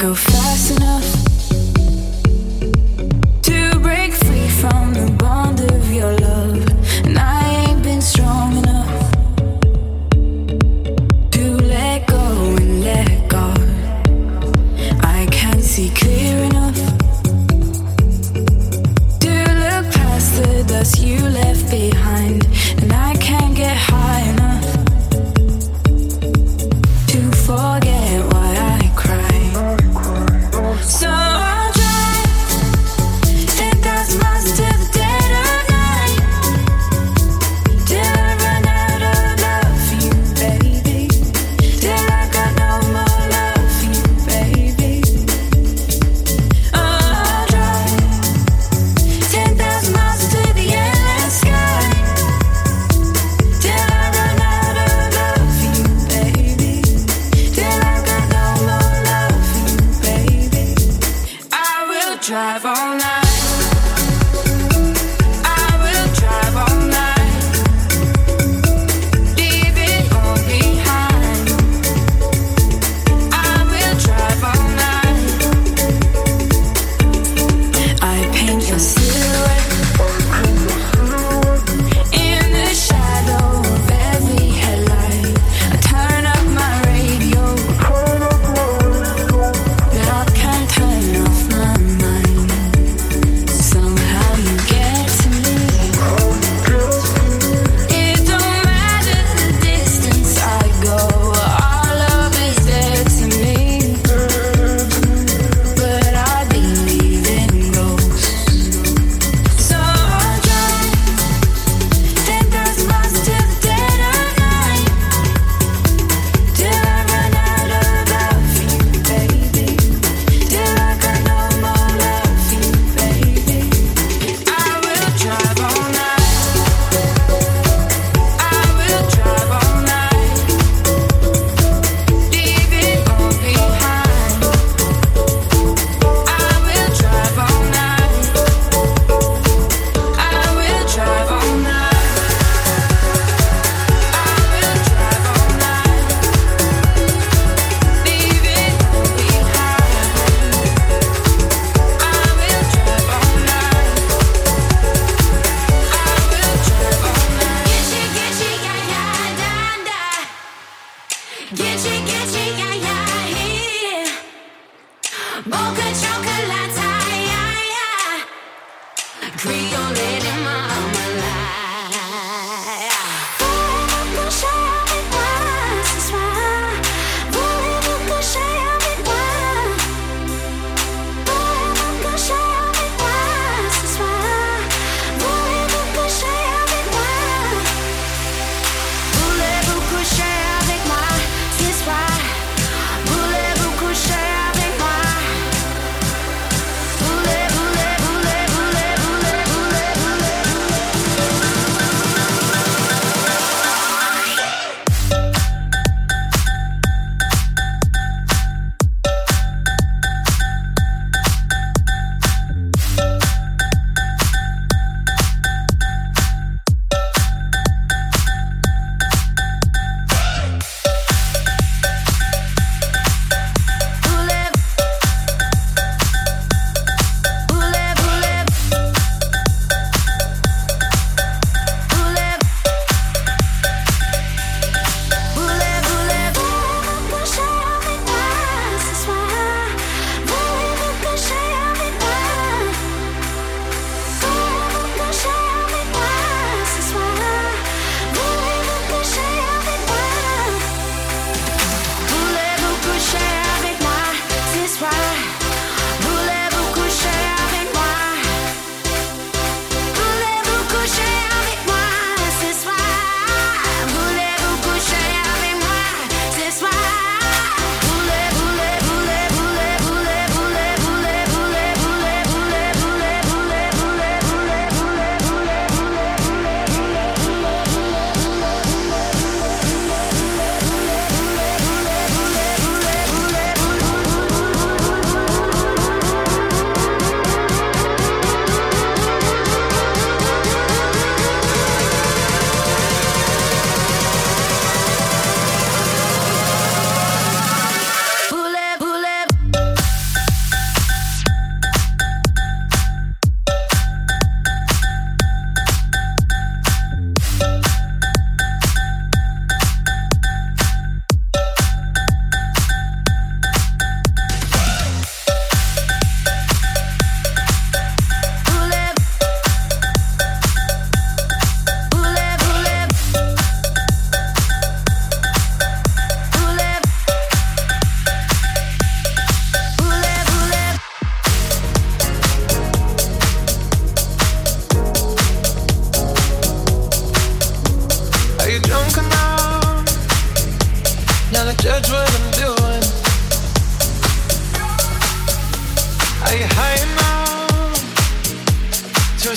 go fast.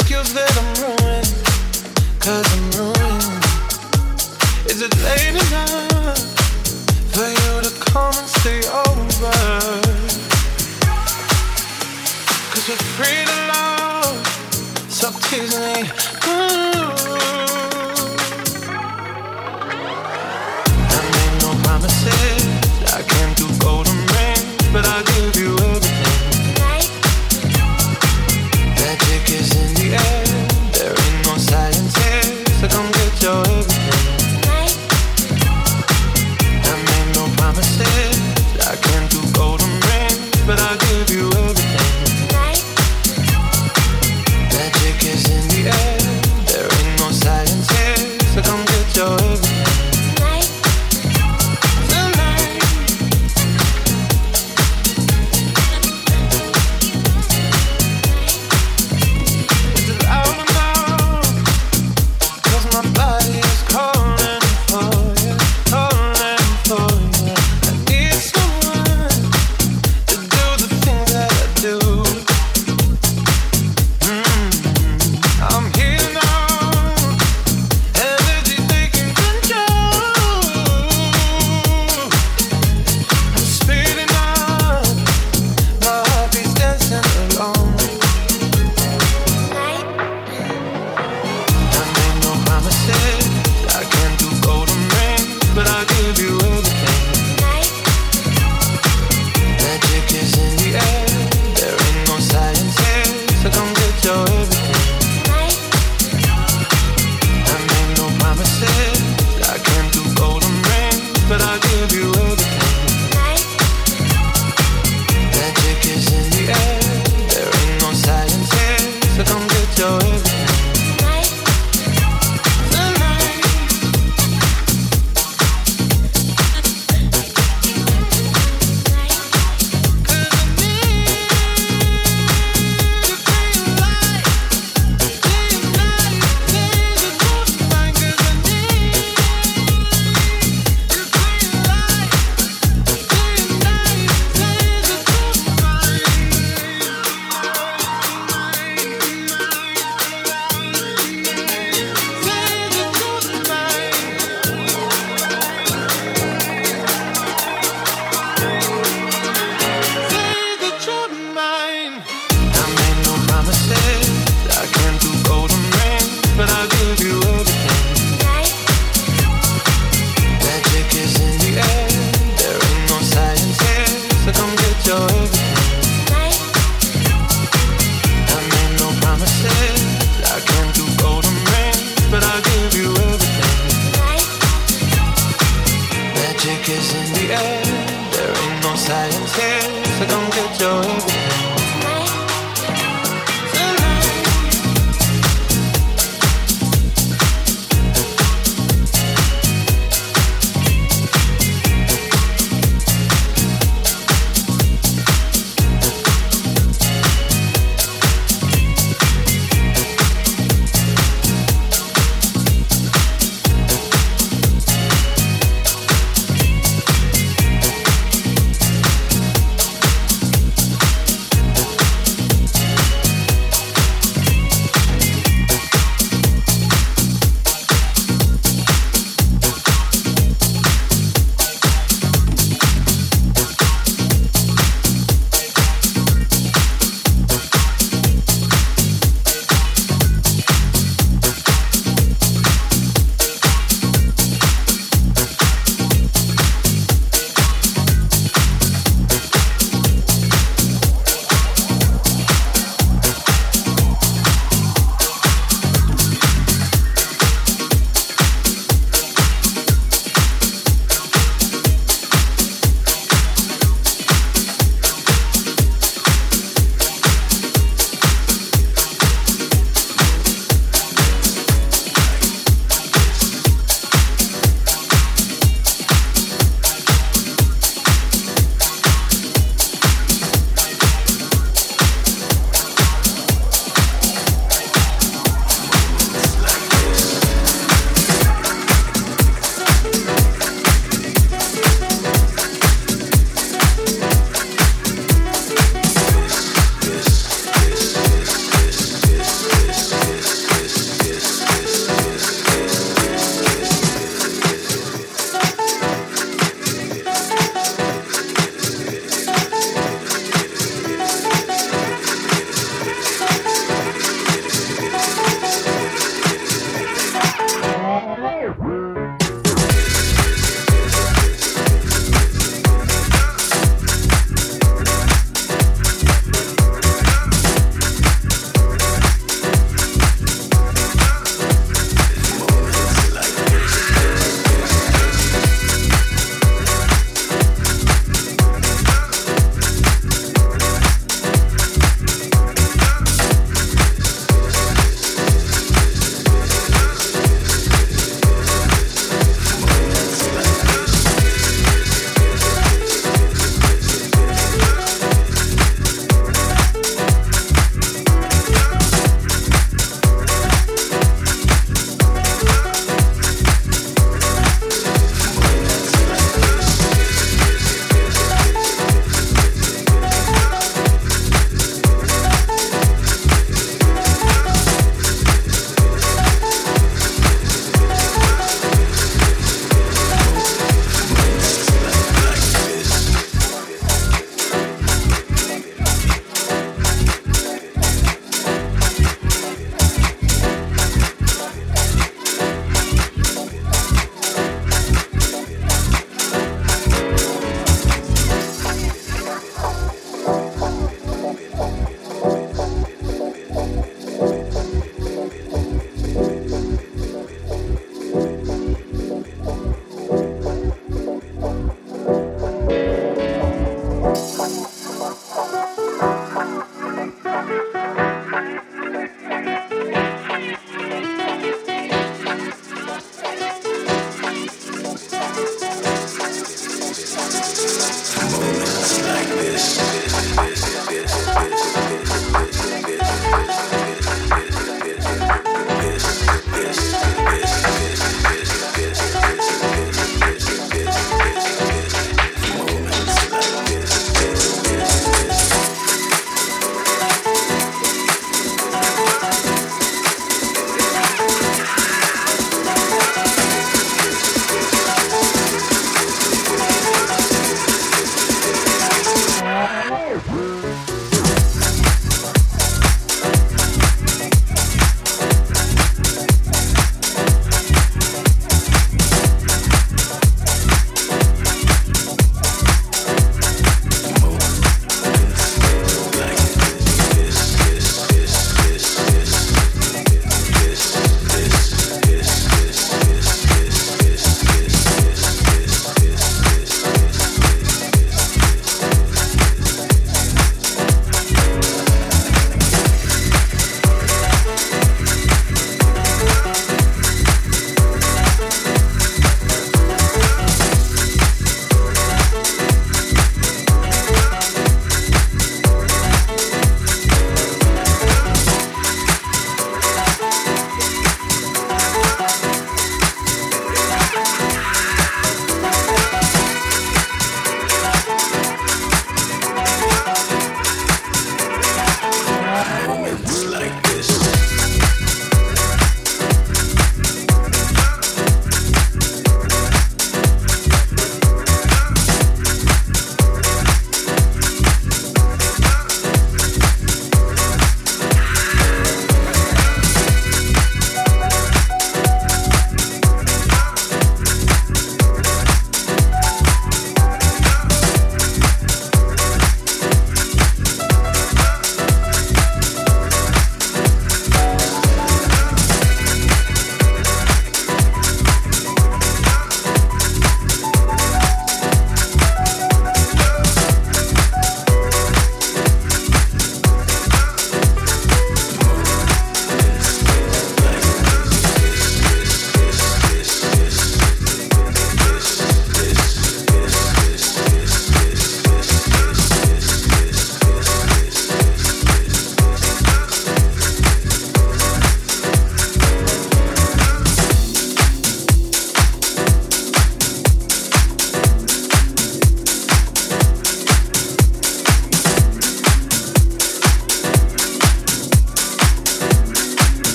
excuse that I'm ruined, cause I'm ruined. Is it late enough for you to come and stay over? Cause we're free to love, so tease me.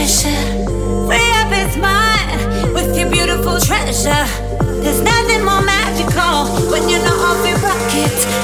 pressure. Free up it's mind with your beautiful treasure. There's nothing more magical when you know not off your rocket.